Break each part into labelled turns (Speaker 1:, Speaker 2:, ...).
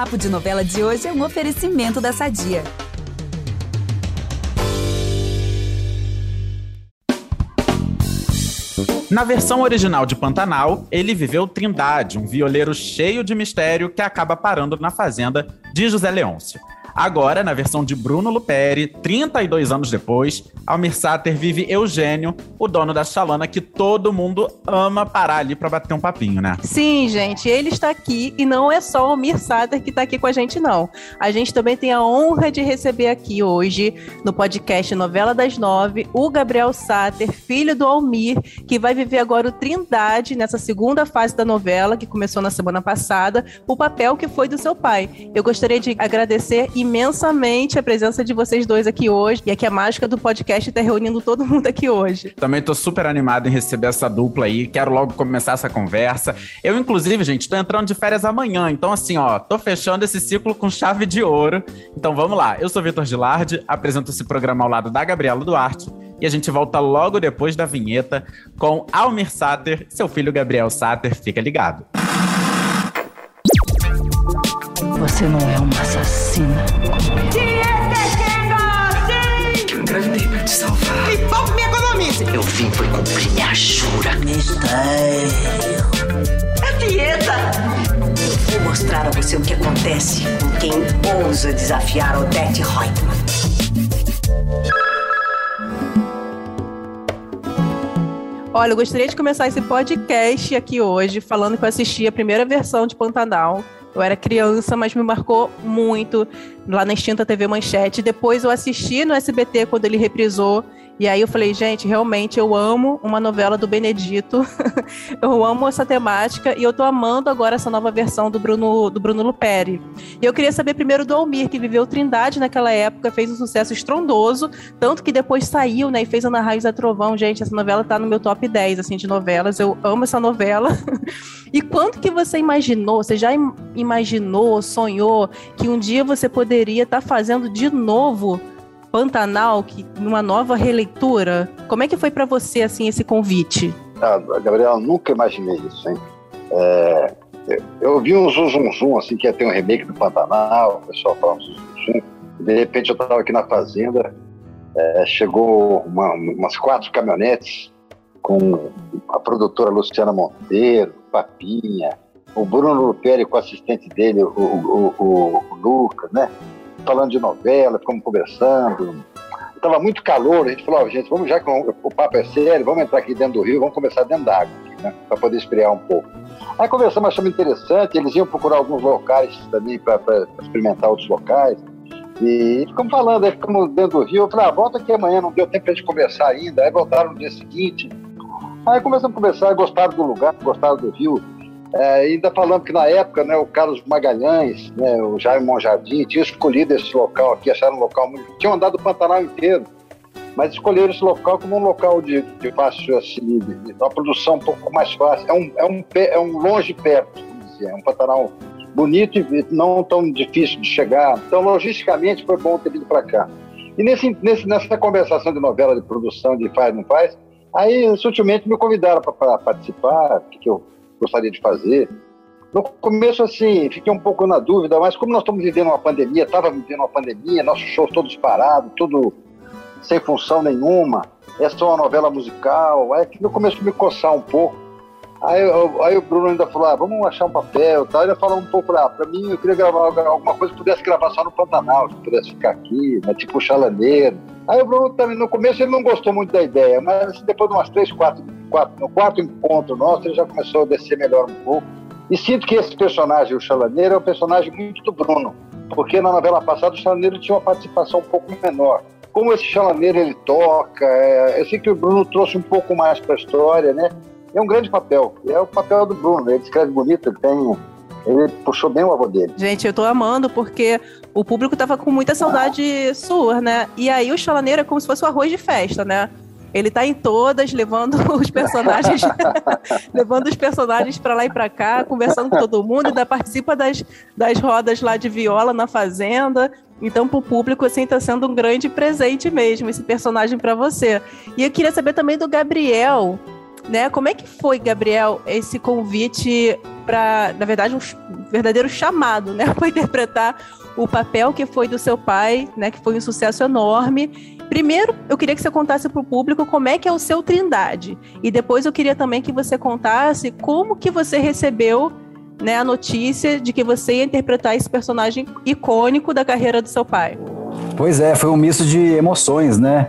Speaker 1: Papo de Novela de hoje é um oferecimento da Sadia.
Speaker 2: Na versão original de Pantanal, ele viveu Trindade, um violeiro cheio de mistério que acaba parando na fazenda de José Leôncio. Agora, na versão de Bruno Luperi, 32 anos depois, Almir Sater vive Eugênio, o dono da chalana que todo mundo ama parar ali para bater um papinho, né?
Speaker 3: Sim, gente, ele está aqui e não é só o Almir Sater que está aqui com a gente, não. A gente também tem a honra de receber aqui hoje, no podcast Novela das Nove, o Gabriel Sater, filho do Almir, que vai viver agora o Trindade nessa segunda fase da novela, que começou na semana passada, o papel que foi do seu pai. Eu gostaria de agradecer imensamente a presença de vocês dois aqui hoje. E aqui a mágica do podcast está reunindo todo mundo aqui hoje.
Speaker 2: Também tô super animado em receber essa dupla aí. Quero logo começar essa conversa. Eu, inclusive, gente, tô entrando de férias amanhã. Então, assim, ó, tô fechando esse ciclo com chave de ouro. Então, vamos lá. Eu sou Vitor Gilardi, apresento esse programa ao lado da Gabriela Duarte. E a gente volta logo depois da vinheta com Almir Sater, seu filho Gabriel Sater. Fica ligado.
Speaker 4: Você não é uma assassina.
Speaker 5: Eu engravidei pra te salvar.
Speaker 6: E pouco me economize.
Speaker 5: Eu vim por cumprir minha jura.
Speaker 6: É dieta.
Speaker 4: Vou mostrar a você o que acontece com quem ousa desafiar Odette Reutemann.
Speaker 3: Olha, eu gostaria de começar esse podcast aqui hoje falando que eu assisti a primeira versão de Pantanal. Eu era criança, mas me marcou muito lá na extinta TV Manchete. Depois eu assisti no SBT quando ele reprisou. E aí eu falei, gente, realmente eu amo uma novela do Benedito. eu amo essa temática e eu tô amando agora essa nova versão do Bruno, do Bruno Luperi. E eu queria saber primeiro do Almir, que viveu Trindade naquela época, fez um sucesso estrondoso, tanto que depois saiu, né, e fez Ana Raiz da Trovão. Gente, essa novela tá no meu top 10, assim, de novelas. Eu amo essa novela. e quanto que você imaginou, você já im imaginou, sonhou que um dia você poderia estar tá fazendo de novo Pantanal, que numa nova releitura. Como é que foi para você assim esse convite?
Speaker 7: Ah, nunca imaginei isso, hein? É, eu vi um zum, zum, zum, assim, que ia ter um remake do Pantanal, o pessoal falando zum, zum, zum. De repente eu estava aqui na fazenda, é, chegou uma, umas quatro caminhonetes com a produtora Luciana Monteiro, Papinha, o Bruno Luperi com o assistente dele, o, o, o, o Lucas, né? Falando de novela, ficamos conversando. Estava muito calor, a gente falou, oh, gente, vamos já que o papo é sério, vamos entrar aqui dentro do rio, vamos começar dentro d'água, né, para poder esfriar um pouco. Aí conversamos, achamos interessante, eles iam procurar alguns locais também para experimentar outros locais. E ficamos falando, aí ficamos dentro do rio. Eu falei, ah, volta aqui amanhã, não deu tempo para a gente conversar ainda. Aí voltaram no dia seguinte. Aí começamos a conversar, gostaram do lugar, gostaram do rio. É, ainda falando que na época, né, o Carlos Magalhães, né, o Jaime Monjardim, tinha escolhido esse local aqui, acharam um local muito. tinham andado o Pantanal inteiro, mas escolheram esse local como um local de, de fácil assim, uma produção um pouco mais fácil. É um, é um, é um longe perto, dizer, é um Pantanal bonito e não tão difícil de chegar. Então, logisticamente, foi bom ter vindo para cá. E nesse, nesse, nessa conversação de novela de produção, de faz, não faz, aí sutilmente me convidaram para participar, que eu gostaria de fazer. No começo, assim, fiquei um pouco na dúvida, mas como nós estamos vivendo uma pandemia, estava vivendo uma pandemia, nossos shows todos parados, tudo sem função nenhuma, é uma novela musical, aí que no começo me coçar um pouco. Aí, aí o Bruno ainda falou, ah, vamos achar um papel tal. Ele falou um pouco, ah, para mim eu queria gravar alguma coisa que pudesse gravar só no Pantanal, que pudesse ficar aqui, né, tipo Chalaneiro. Aí o Bruno também, no começo ele não gostou muito da ideia, mas assim, depois de umas três, quatro, quatro, no quarto encontro nosso, ele já começou a descer melhor um pouco. E sinto que esse personagem, o Chalaneiro, é um personagem muito do Bruno, porque na novela passada o Chalaneiro tinha uma participação um pouco menor. Como esse Chalaneiro ele toca, é, eu sei que o Bruno trouxe um pouco mais para a história, né? é um grande papel. É o papel do Bruno. Ele escreve bonito, ele tem. Ele puxou bem o avô dele.
Speaker 3: Gente, eu tô amando porque o público tava com muita saudade sua, né? E aí o Chalaneiro é como se fosse o arroz de festa, né? Ele tá em todas, levando os personagens, levando os personagens para lá e para cá, conversando com todo mundo, ainda participa das, das rodas lá de viola na fazenda. Então, para o público, assim, está sendo um grande presente mesmo esse personagem para você. E eu queria saber também do Gabriel, né? Como é que foi, Gabriel, esse convite para, na verdade, um verdadeiro chamado, né, para interpretar o papel que foi do seu pai, né, que foi um sucesso enorme. Primeiro, eu queria que você contasse para o público como é que é o seu Trindade, e depois eu queria também que você contasse como que você recebeu né, a notícia de que você ia interpretar esse personagem icônico da carreira do seu pai.
Speaker 8: Pois é, foi um misto de emoções, né?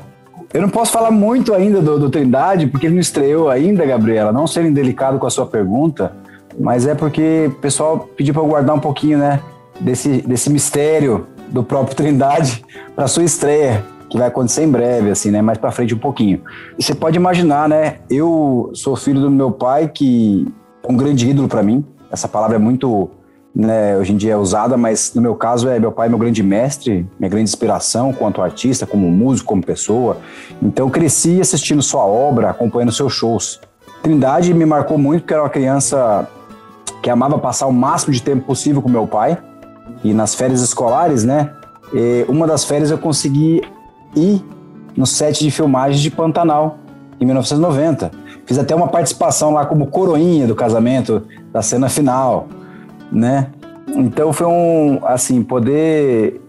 Speaker 8: Eu não posso falar muito ainda do, do Trindade, porque ele não estreou ainda, Gabriela. Não sendo indelicado com a sua pergunta, mas é porque o pessoal pediu para guardar um pouquinho, né, desse, desse mistério do próprio Trindade para sua estreia, que vai acontecer em breve, assim, né, mais para frente um pouquinho. Você pode imaginar, né, eu sou filho do meu pai, que é um grande ídolo para mim. Essa palavra é muito né, hoje em dia é usada, mas no meu caso é meu pai meu grande mestre, minha grande inspiração quanto artista, como músico, como pessoa. Então cresci assistindo sua obra, acompanhando seus shows. Trindade me marcou muito porque era uma criança que amava passar o máximo de tempo possível com meu pai. E nas férias escolares, né, uma das férias eu consegui ir no set de filmagem de Pantanal, em 1990. Fiz até uma participação lá como coroinha do casamento, da cena final né? Então foi um, assim, poder.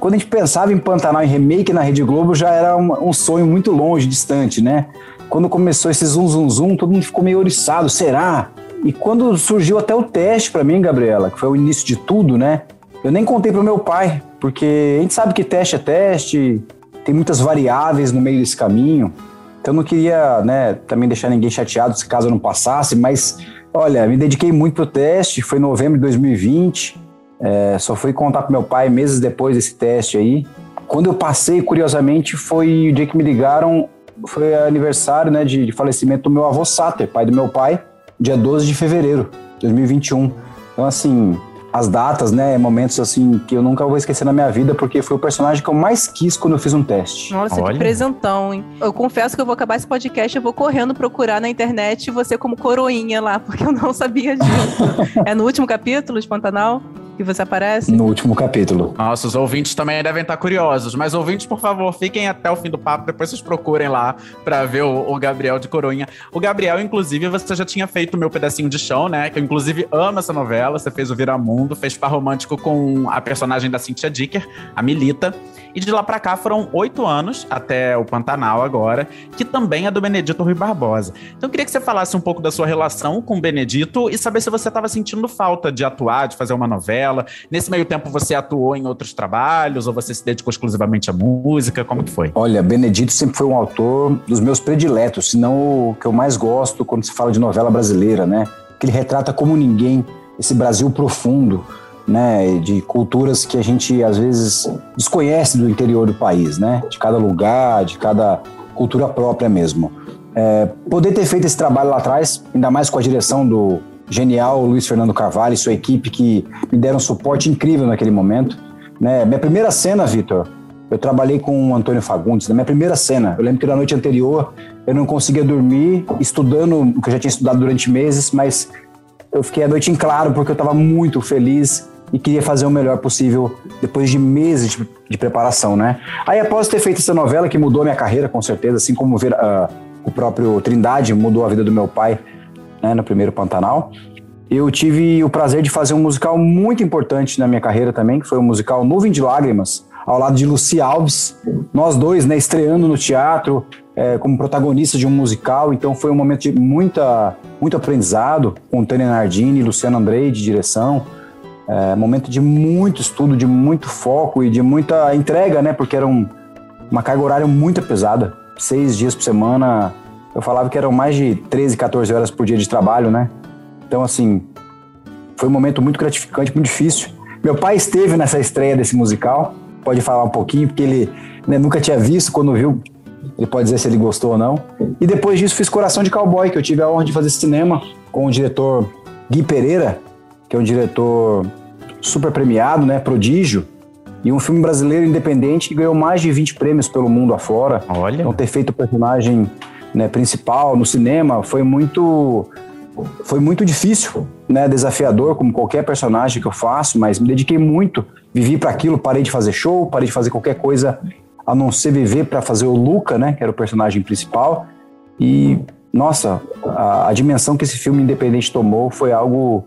Speaker 8: Quando a gente pensava em Pantanal em remake na Rede Globo, já era um, um sonho muito longe, distante, né? Quando começou esse zum zum zum, todo mundo ficou meio oriçado, será? E quando surgiu até o teste para mim, Gabriela, que foi o início de tudo, né? Eu nem contei pro meu pai, porque a gente sabe que teste é teste, tem muitas variáveis no meio desse caminho. Então não queria, né, também deixar ninguém chateado se caso não passasse, mas Olha, me dediquei muito pro teste, foi em novembro de 2020. É, só fui contar pro meu pai meses depois desse teste aí. Quando eu passei, curiosamente, foi o dia que me ligaram, foi aniversário né, de, de falecimento do meu avô Sater, pai do meu pai, dia 12 de fevereiro de 2021. Então, assim, as datas, né, momentos assim que eu nunca vou esquecer na minha vida, porque foi o personagem que eu mais quis quando eu fiz um teste.
Speaker 3: Nossa, Olha. que presentão, hein? Eu confesso que eu vou acabar esse podcast, eu vou correndo procurar na internet você como coroinha lá, porque eu não sabia disso. é no último capítulo de Pantanal? Que você aparece?
Speaker 8: No último capítulo.
Speaker 2: Nossa, os ouvintes também devem estar curiosos. Mas ouvintes, por favor, fiquem até o fim do papo. Depois vocês procurem lá para ver o, o, Gabriel de Coronha. O Gabriel, inclusive, você já tinha feito o meu pedacinho de chão, né? Que eu, inclusive, amo essa novela. Você fez o Viramundo, fez par romântico com a personagem da Cynthia Dicker, a Milita. E de lá para cá foram oito anos, até o Pantanal agora, que também é do Benedito Rui Barbosa. Então eu queria que você falasse um pouco da sua relação com o Benedito e saber se você estava sentindo falta de atuar, de fazer uma novela. Nesse meio tempo você atuou em outros trabalhos ou você se dedicou exclusivamente à música? Como que foi?
Speaker 8: Olha, Benedito sempre foi um autor dos meus prediletos, se não o que eu mais gosto quando se fala de novela brasileira, né? Que ele retrata como ninguém esse Brasil profundo, né, de culturas que a gente às vezes desconhece do interior do país, né, de cada lugar, de cada cultura própria mesmo. É, poder ter feito esse trabalho lá atrás, ainda mais com a direção do genial Luiz Fernando Carvalho e sua equipe que me deram um suporte incrível naquele momento. Né? Minha primeira cena, Vitor, eu trabalhei com o Antônio Fagundes, na minha primeira cena. Eu lembro que na noite anterior eu não conseguia dormir, estudando o que eu já tinha estudado durante meses, mas eu fiquei a noite em claro porque eu estava muito feliz e queria fazer o melhor possível depois de meses de, de, preparação, né? Aí após ter feito essa novela que mudou minha carreira com certeza, assim como ver, uh, o próprio Trindade mudou a vida do meu pai, né, no primeiro Pantanal, eu tive o prazer de fazer um musical muito importante na minha carreira também, que foi o musical Nuvem de Lágrimas, ao lado de Luci Alves, nós dois, né, estreando no teatro é, como protagonistas de um musical, então foi um momento de muita, muito aprendizado com Tânia Nardini, Luciano Andrei de direção, é, momento de muito estudo, de muito foco e de muita entrega, né? Porque era um, uma carga horária muito pesada. Seis dias por semana. Eu falava que eram mais de 13, 14 horas por dia de trabalho, né? Então, assim, foi um momento muito gratificante, muito difícil. Meu pai esteve nessa estreia desse musical. Pode falar um pouquinho, porque ele né, nunca tinha visto. Quando viu, ele pode dizer se ele gostou ou não. E depois disso, fiz Coração de Cowboy, que eu tive a honra de fazer cinema com o diretor Gui Pereira, que é um diretor super premiado, né? Prodígio. E um filme brasileiro independente que ganhou mais de 20 prêmios pelo mundo afora.
Speaker 2: Olha.
Speaker 8: Então ter feito o personagem né, principal no cinema foi muito foi muito difícil, né, desafiador como qualquer personagem que eu faço, mas me dediquei muito, vivi para aquilo, parei de fazer show, parei de fazer qualquer coisa a não ser viver para fazer o Luca, né, que era o personagem principal. E nossa, a, a dimensão que esse filme independente tomou foi algo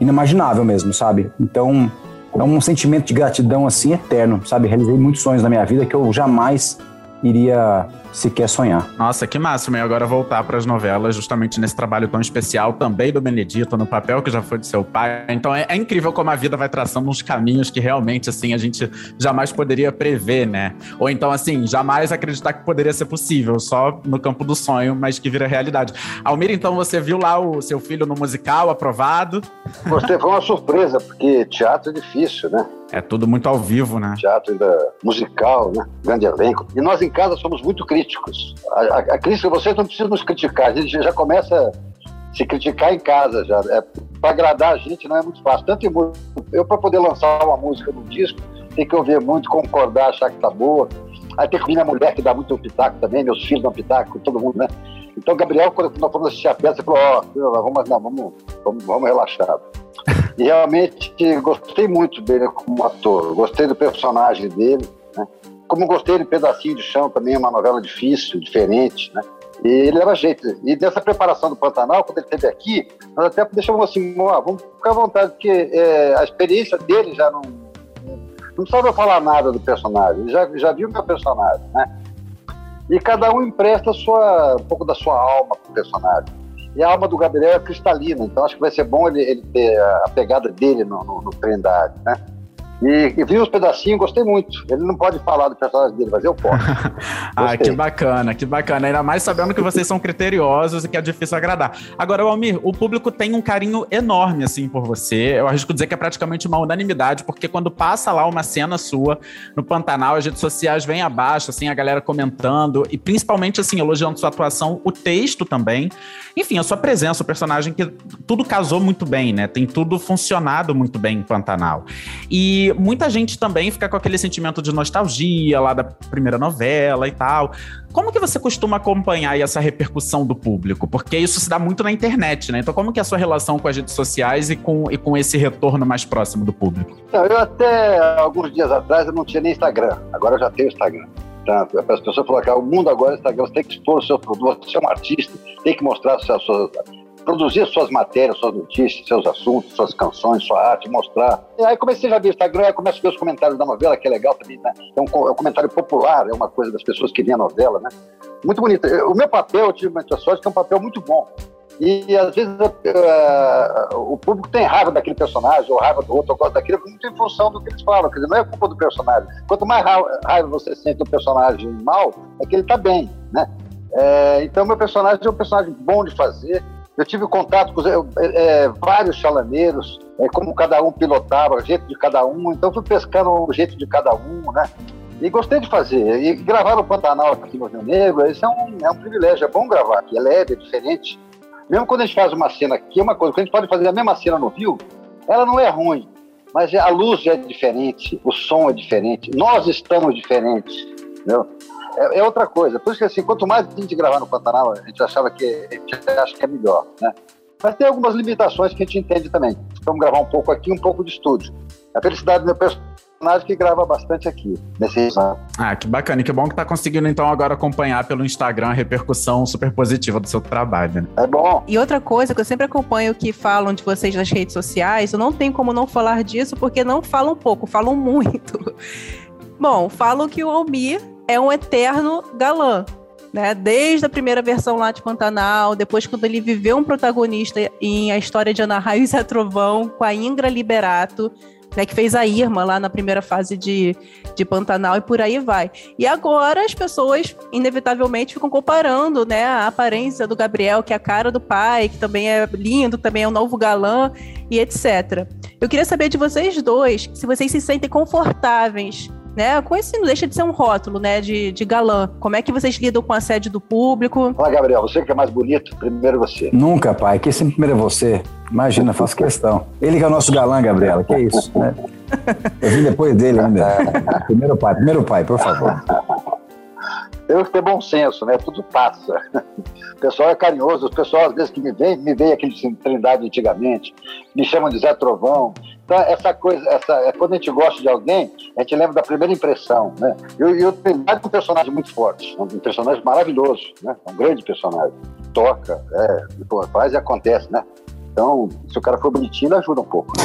Speaker 8: inimaginável mesmo, sabe? Então, é um sentimento de gratidão assim eterno, sabe? Realizei muitos sonhos na minha vida que eu jamais iria sequer sonhar.
Speaker 2: Nossa, que máximo. E agora voltar para as novelas, justamente nesse trabalho tão especial também do Benedito, no papel que já foi de seu pai. Então é, é, incrível como a vida vai traçando uns caminhos que realmente, assim, a gente jamais poderia prever, né? Ou então, assim, jamais acreditar que poderia ser possível, só no campo do sonho, mas que vira realidade. Almir, então você viu lá o seu filho no musical, aprovado?
Speaker 7: Gostei, foi uma surpresa, porque teatro é difícil, né?
Speaker 2: É tudo muito ao vivo, né?
Speaker 7: Teatro ainda musical, né? Grande elenco. E nós em casa somos muito críticos. A, a, a crítica, vocês não precisam nos criticar. A gente já começa a se criticar em casa já. É, para agradar a gente não é muito fácil. Tanto em, eu, para poder lançar uma música no disco, tem que ouvir muito, concordar, achar que tá boa. Aí tem minha mulher que dá muito pitaco também, meus filhos dão pitaco, todo mundo, né? Então, Gabriel, quando nós fomos assistir a peça, falou: Ó, oh, vamos, não, vamos, vamos, vamos relaxar. E realmente gostei muito dele como ator, gostei do personagem dele? Como gostei de Pedacinho de Chão também, uma novela difícil, diferente, né? E ele leva jeito. E nessa preparação do Pantanal, quando ele esteve aqui, nós até deixamos assim, ó, vamos ficar à vontade, porque é, a experiência dele já não. Não precisava falar nada do personagem, ele já, já viu meu personagem, né? E cada um empresta sua, um pouco da sua alma para o personagem. E a alma do Gabriel é cristalina, então acho que vai ser bom ele, ele ter a pegada dele no, no, no Trindade, né? E, e vi uns pedacinhos, gostei muito. Ele não pode falar do personagem dele, mas eu posso.
Speaker 2: ah, que bacana, que bacana. Ainda mais sabendo que vocês são criteriosos e que é difícil agradar. Agora, Almir, o público tem um carinho enorme, assim, por você. Eu arrisco dizer que é praticamente uma unanimidade, porque quando passa lá uma cena sua no Pantanal, as redes sociais vêm abaixo, assim, a galera comentando e principalmente, assim, elogiando sua atuação, o texto também. Enfim, a sua presença, o personagem, que tudo casou muito bem, né? Tem tudo funcionado muito bem em Pantanal. E muita gente também fica com aquele sentimento de nostalgia lá da primeira novela e tal. Como que você costuma acompanhar essa repercussão do público? Porque isso se dá muito na internet, né? Então, como que é a sua relação com as redes sociais e com, e com esse retorno mais próximo do público?
Speaker 7: Eu até alguns dias atrás eu não tinha nem Instagram. Agora eu já tenho Instagram. Tá? As pessoas falam que ah, o mundo agora é Instagram, você tem que expor o seu produto, você é um artista, tem que mostrar suas, suas produzir suas matérias, suas notícias, seus assuntos, suas canções, sua arte, mostrar. E aí comecei a ver Instagram, aí começo a ver os comentários da novela, que é legal também, né? É um, é um comentário popular, é uma coisa das pessoas que veem a novela, né? Muito bonito. O meu papel, eu tive muita sorte, que é um papel muito bom. E às vezes uh, o público tem raiva daquele personagem, ou raiva do outro, ou gosta daquilo, muito em função do que eles falam. Quer dizer, não é culpa do personagem. Quanto mais raiva você sente do personagem mal, é que ele está bem, né? É, então, meu personagem é um personagem bom de fazer. Eu tive contato com é, é, vários chalaneiros, é, como cada um pilotava, o jeito de cada um. Então fui pescando o jeito de cada um, né? E gostei de fazer. E gravar no Pantanal aqui no Rio Negro, isso é um, é um privilégio. É bom gravar aqui, é leve, é diferente. Mesmo quando a gente faz uma cena aqui, é uma coisa, quando a gente pode fazer a mesma cena no Rio, ela não é ruim, mas a luz é diferente, o som é diferente, nós estamos diferentes, entendeu? É, é, outra coisa. Por isso que assim, quanto mais a gente gravar no Pantanal, a gente achava que a gente acha que é melhor, né? Mas tem algumas limitações que a gente entende também. Vamos gravar um pouco aqui, um pouco de estúdio. A felicidade do meu personagem que grava bastante aqui, nesse.
Speaker 2: Ah, que bacana. E que bom que tá conseguindo, então, agora acompanhar pelo Instagram a repercussão super positiva do seu trabalho. Né?
Speaker 7: É bom.
Speaker 3: E outra coisa que eu sempre acompanho que falam de vocês nas redes sociais, eu não tenho como não falar disso, porque não falam pouco, falam muito. Bom, falam que o Almir é um eterno galã. Né? Desde a primeira versão lá de Pantanal, depois quando ele viveu um protagonista em A História de Ana Raio e Zé Trovão, com a Ingra Liberato, né, que fez a Irma lá na primeira fase de, de Pantanal e por aí vai. E agora as pessoas, inevitavelmente, ficam comparando né, a aparência do Gabriel, que é a cara do pai, que também é lindo, também é um novo galã e etc. Eu queria saber de vocês dois se vocês se sentem confortáveis né? Com esse não deixa de ser um rótulo, né? De, de galã. Como é que vocês lidam com a sede do público?
Speaker 7: Fala, Gabriel, você que é mais bonito, primeiro você.
Speaker 8: Nunca, pai, que sempre primeiro é você. Imagina, faço questão. Ele que é o nosso galã, Gabriela, que é isso, né? Eu vim depois dele ainda. primeiro pai, primeiro pai, por favor.
Speaker 7: Que ter bom senso, né? Tudo passa. O pessoal é carinhoso, o pessoal às vezes que me vem, me veio aquele Trindade antigamente, me chamam de Zé Trovão. Então, essa coisa, essa, é quando a gente gosta de alguém, a gente lembra da primeira impressão, né? E o Trindade é um personagem muito forte, um personagem maravilhoso, né? Um grande personagem. toca, é, pô, faz e acontece, né? Então, se o cara for bonitinho, ajuda um pouco.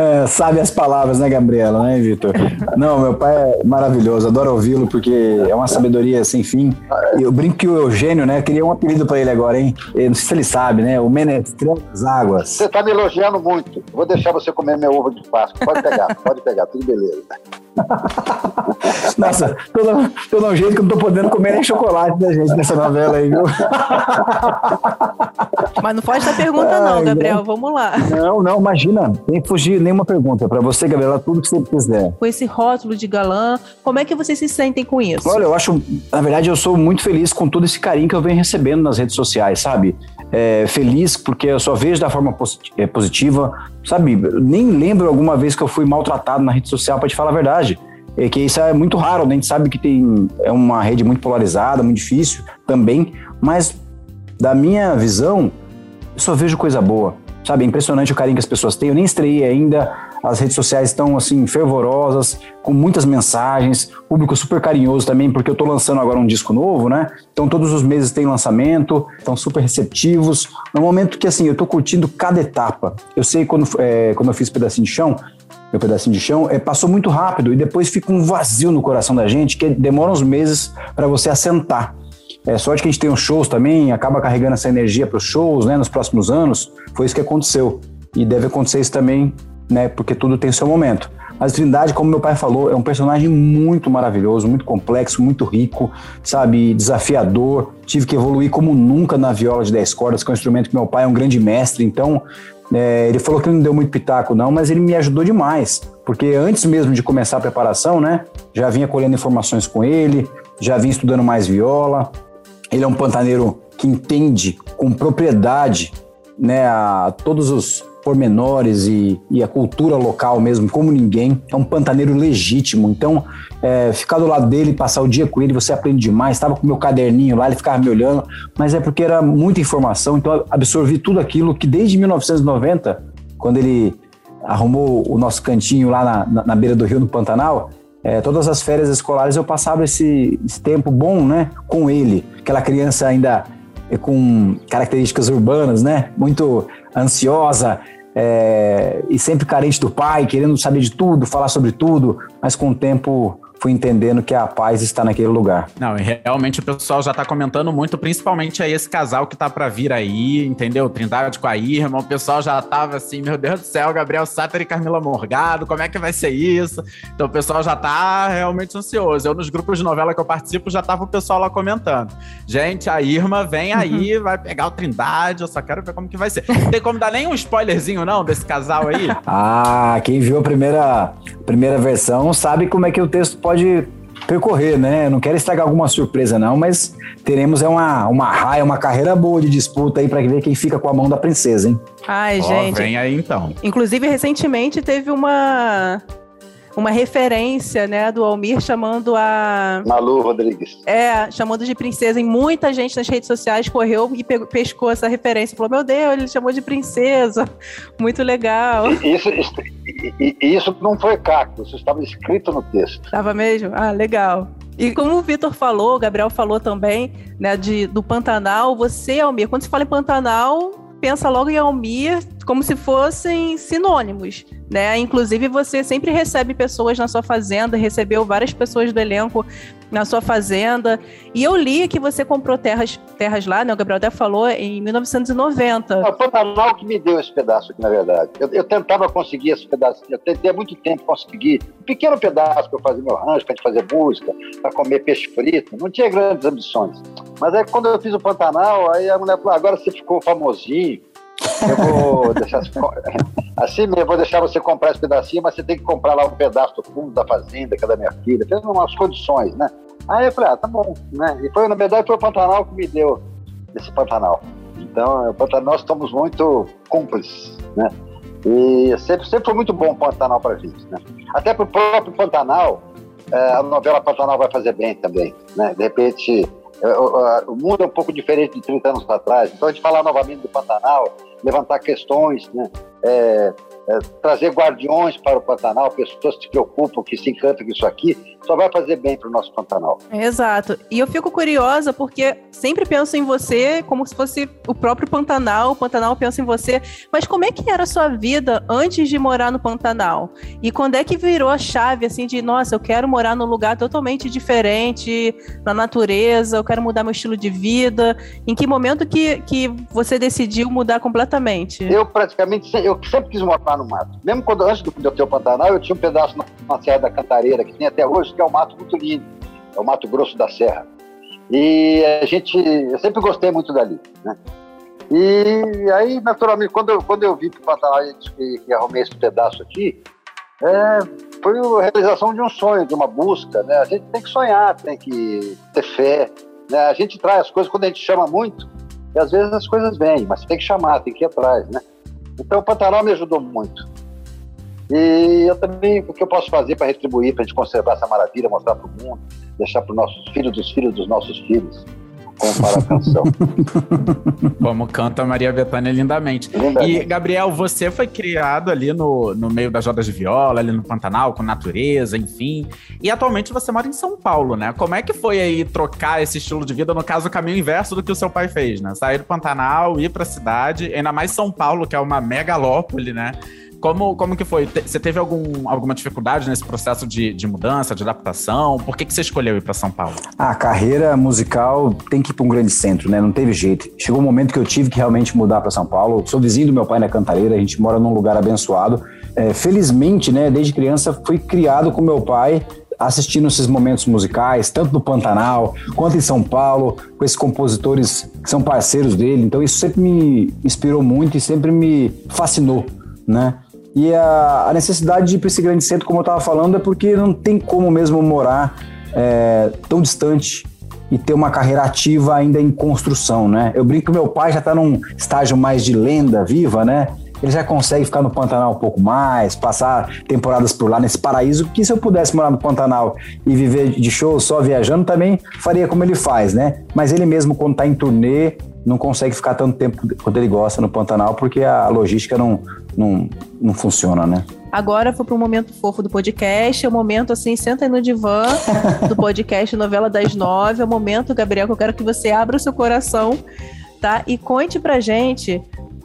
Speaker 8: É, sabe as palavras, né, Gabriela, né, Vitor? Não, meu pai é maravilhoso, adoro ouvi-lo porque é uma sabedoria sem fim. Eu brinco que o Eugênio, né, queria um apelido para ele agora, hein? Eu não sei se ele sabe, né? O Menestrel das Águas.
Speaker 7: Você tá me elogiando muito. Vou deixar você comer meu ovo de Páscoa. Pode pegar, pode pegar, tudo beleza.
Speaker 8: Nossa, tô, tô um jeito que eu não tô podendo comer nem chocolate da gente nessa novela aí, viu?
Speaker 3: Mas não pode dar pergunta, não, Gabriel.
Speaker 8: não.
Speaker 3: Vamos lá.
Speaker 8: Não, não, imagina, nem fugir nenhuma pergunta. Para você, Gabriela, tudo que você quiser.
Speaker 3: Com esse rótulo de galã, como é que vocês se sentem com isso?
Speaker 8: Olha, eu acho, na verdade, eu sou muito feliz com todo esse carinho que eu venho recebendo nas redes sociais, sabe? É, feliz porque eu só vejo da forma é, positiva, sabe? Nem lembro alguma vez que eu fui maltratado na rede social, para te falar a verdade. É que isso é muito raro, né? A gente sabe que tem é uma rede muito polarizada, muito difícil também, mas da minha visão, eu só vejo coisa boa. Sabe, é impressionante o carinho que as pessoas têm. Eu nem estreiei ainda, as redes sociais estão assim fervorosas, com muitas mensagens, público super carinhoso também, porque eu tô lançando agora um disco novo, né? Então todos os meses tem lançamento, estão super receptivos. No momento que assim, eu tô curtindo cada etapa. Eu sei quando, é, quando eu fiz pedacinho de chão, meu pedacinho de chão, é, passou muito rápido e depois fica um vazio no coração da gente que demora uns meses para você assentar. É sorte que a gente tem os shows também, acaba carregando essa energia para os shows, né, nos próximos anos. Foi isso que aconteceu. E deve acontecer isso também, né, porque tudo tem seu momento. Mas Trindade, como meu pai falou, é um personagem muito maravilhoso, muito complexo, muito rico, sabe, desafiador. Tive que evoluir como nunca na viola de 10 cordas, que é um instrumento que meu pai é um grande mestre. Então, é, ele falou que não deu muito pitaco, não, mas ele me ajudou demais. Porque antes mesmo de começar a preparação, né, já vinha colhendo informações com ele, já vinha estudando mais viola. Ele é um pantaneiro que entende com propriedade né, a todos os pormenores e, e a cultura local mesmo, como ninguém. É um pantaneiro legítimo. Então, é, ficar do lado dele, passar o dia com ele, você aprende demais. Estava com meu caderninho lá, ele ficava me olhando, mas é porque era muita informação, então absorvi tudo aquilo que desde 1990, quando ele arrumou o nosso cantinho lá na, na, na beira do rio, no Pantanal, é, todas as férias escolares eu passava esse, esse tempo bom, né, com ele. Aquela criança ainda é, com características urbanas, né, muito ansiosa é, e sempre carente do pai, querendo saber de tudo, falar sobre tudo, mas com o tempo fui entendendo que a paz está naquele lugar.
Speaker 2: Não, e realmente o pessoal já tá comentando muito, principalmente aí esse casal que tá pra vir aí, entendeu? Trindade com a Irma, o pessoal já tava assim, meu Deus do céu, Gabriel Satter e Camila Morgado, como é que vai ser isso? Então o pessoal já tá realmente ansioso. Eu nos grupos de novela que eu participo já tava o pessoal lá comentando. Gente, a Irma vem aí, vai pegar o Trindade, eu só quero ver como que vai ser. Tem como dar nem um spoilerzinho não desse casal aí?
Speaker 8: Ah, quem viu a primeira, primeira versão sabe como é que o texto pode percorrer, né? Eu não quero estragar alguma surpresa, não, mas teremos é uma, uma raia, uma carreira boa de disputa aí para ver quem fica com a mão da princesa, hein?
Speaker 3: Ai,
Speaker 2: Ó,
Speaker 3: gente.
Speaker 2: vem aí então.
Speaker 3: Inclusive, recentemente teve uma uma referência, né, do Almir chamando a
Speaker 7: Malu Rodrigues.
Speaker 3: é, chamando de princesa, e muita gente nas redes sociais correu e pegou- pescou essa referência, falou: "Meu Deus, ele chamou de princesa". Muito legal.
Speaker 7: Isso, isso, isso não foi cacto, isso estava escrito no texto.
Speaker 3: Tava mesmo? Ah, legal. E como o Vitor falou, o Gabriel falou também, né, de, do Pantanal, você, Almir, quando se fala em Pantanal, pensa logo em Almir como se fossem sinônimos, né? Inclusive, você sempre recebe pessoas na sua fazenda, recebeu várias pessoas do elenco na sua fazenda. E eu li que você comprou terras, terras lá, né? O Gabriel até falou, em 1990.
Speaker 7: É o Pantanal que me deu esse pedaço aqui, na verdade. Eu, eu tentava conseguir esse pedaço, eu tentei há muito tempo conseguir um pequeno pedaço para fazer meu rancho, para fazer música, para comer peixe frito. Não tinha grandes ambições. Mas aí quando eu fiz o Pantanal, aí a mulher falou: agora você ficou famosinho. Eu vou deixar assim mesmo, vou deixar você comprar esse pedacinho, mas você tem que comprar lá um pedaço do fundo da fazenda, que é da minha filha. Fez umas condições, né? Aí eu falei, ah, tá bom, né? E foi, na verdade, foi o Pantanal que me deu esse Pantanal. Então, o Pantanal, nós estamos muito cúmplices, né? E sempre, sempre foi muito bom o Pantanal para a gente, né? Até para o próprio Pantanal, eh, a novela Pantanal vai fazer bem também, né? De repente, eh, o mundo é um pouco diferente de 30 anos atrás. Então, a gente falar novamente do Pantanal, levantar questões, né? é, é, trazer guardiões para o Pantanal, pessoas que se preocupam, que se encantam com isso aqui, só vai fazer bem para o nosso Pantanal.
Speaker 3: Exato. E eu fico curiosa porque sempre penso em você como se fosse o próprio Pantanal, o Pantanal pensa em você. Mas como é que era a sua vida antes de morar no Pantanal? E quando é que virou a chave assim de, nossa, eu quero morar num lugar totalmente diferente, na natureza, eu quero mudar meu estilo de vida? Em que momento que, que você decidiu mudar completamente?
Speaker 7: Eu praticamente, eu sempre quis morar no mato. Mesmo quando antes de eu ter o Pantanal, eu tinha um pedaço na Serra da Cantareira, que tem até hoje, que é um mato muito lindo. É o Mato Grosso da Serra. E a gente, eu sempre gostei muito dali, né? E aí, naturalmente, quando eu, quando eu vi o Pantanal que, que arrumei esse pedaço aqui, é, foi a realização de um sonho, de uma busca, né? A gente tem que sonhar, tem que ter fé, né? A gente traz as coisas quando a gente chama muito, e às vezes as coisas vêm, mas tem que chamar, tem que ir atrás, né? Então o Pantanal me ajudou muito. E eu também, o que eu posso fazer para retribuir, para a gente conservar essa maravilha, mostrar para o mundo, deixar para os nossos filhos dos filhos dos nossos filhos, como para a canção.
Speaker 2: como canta Maria Bethânia lindamente. lindamente. E, Gabriel, você foi criado ali no, no meio das rodas de viola, ali no Pantanal, com natureza, enfim. E atualmente você mora em São Paulo, né? Como é que foi aí trocar esse estilo de vida, no caso, o caminho inverso do que o seu pai fez, né? Sair do Pantanal, ir para a cidade, ainda mais São Paulo, que é uma megalópole, né? Como, como que foi? Você teve algum, alguma dificuldade nesse processo de, de mudança, de adaptação? Por que, que você escolheu ir para São Paulo?
Speaker 8: A carreira musical tem que ir para um grande centro, né? Não teve jeito. Chegou um momento que eu tive que realmente mudar para São Paulo. Sou vizinho do meu pai na Cantareira, a gente mora num lugar abençoado. É, felizmente, né, desde criança fui criado com meu pai assistindo esses momentos musicais, tanto no Pantanal quanto em São Paulo, com esses compositores que são parceiros dele. Então isso sempre me inspirou muito e sempre me fascinou, né? E a, a necessidade de ir para esse grande centro, como eu estava falando, é porque não tem como mesmo morar é, tão distante e ter uma carreira ativa ainda em construção, né? Eu brinco que meu pai já está num estágio mais de lenda viva, né? Ele já consegue ficar no Pantanal um pouco mais, passar temporadas por lá nesse paraíso, que se eu pudesse morar no Pantanal e viver de show só viajando, também faria como ele faz, né? Mas ele mesmo, quando está em turnê, não consegue ficar tanto tempo quanto ele gosta no Pantanal, porque a logística não, não, não funciona, né?
Speaker 3: Agora foi para o momento fofo do podcast, é o momento assim, senta aí no divã do podcast Novela das Nove, é o momento, Gabriel, que eu quero que você abra o seu coração, tá? E conte pra gente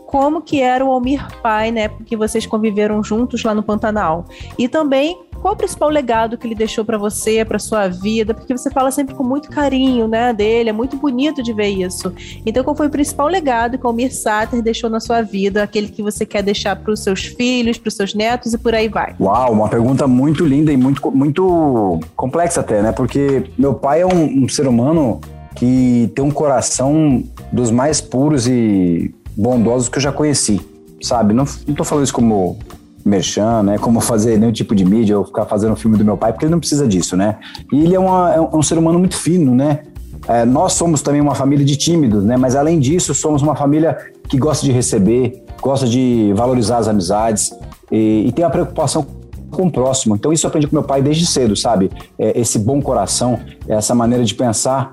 Speaker 3: como que era o Almir pai, né? Porque vocês conviveram juntos lá no Pantanal. E também qual o principal legado que ele deixou para você, para sua vida? Porque você fala sempre com muito carinho, né, dele, é muito bonito de ver isso. Então, qual foi o principal legado que o Almir Sater deixou na sua vida, aquele que você quer deixar para os seus filhos, para os seus netos e por aí vai?
Speaker 8: Uau, uma pergunta muito linda e muito, muito complexa até, né? Porque meu pai é um, um ser humano que tem um coração dos mais puros e bondosos que eu já conheci, sabe? Não, não tô falando isso como merchan, né? Como fazer nenhum tipo de mídia ou ficar fazendo filme do meu pai, porque ele não precisa disso, né? E ele é, uma, é um ser humano muito fino, né? É, nós somos também uma família de tímidos, né? Mas além disso, somos uma família que gosta de receber, gosta de valorizar as amizades e, e tem a preocupação com o próximo. Então isso eu aprendi com meu pai desde cedo, sabe? É, esse bom coração, essa maneira de pensar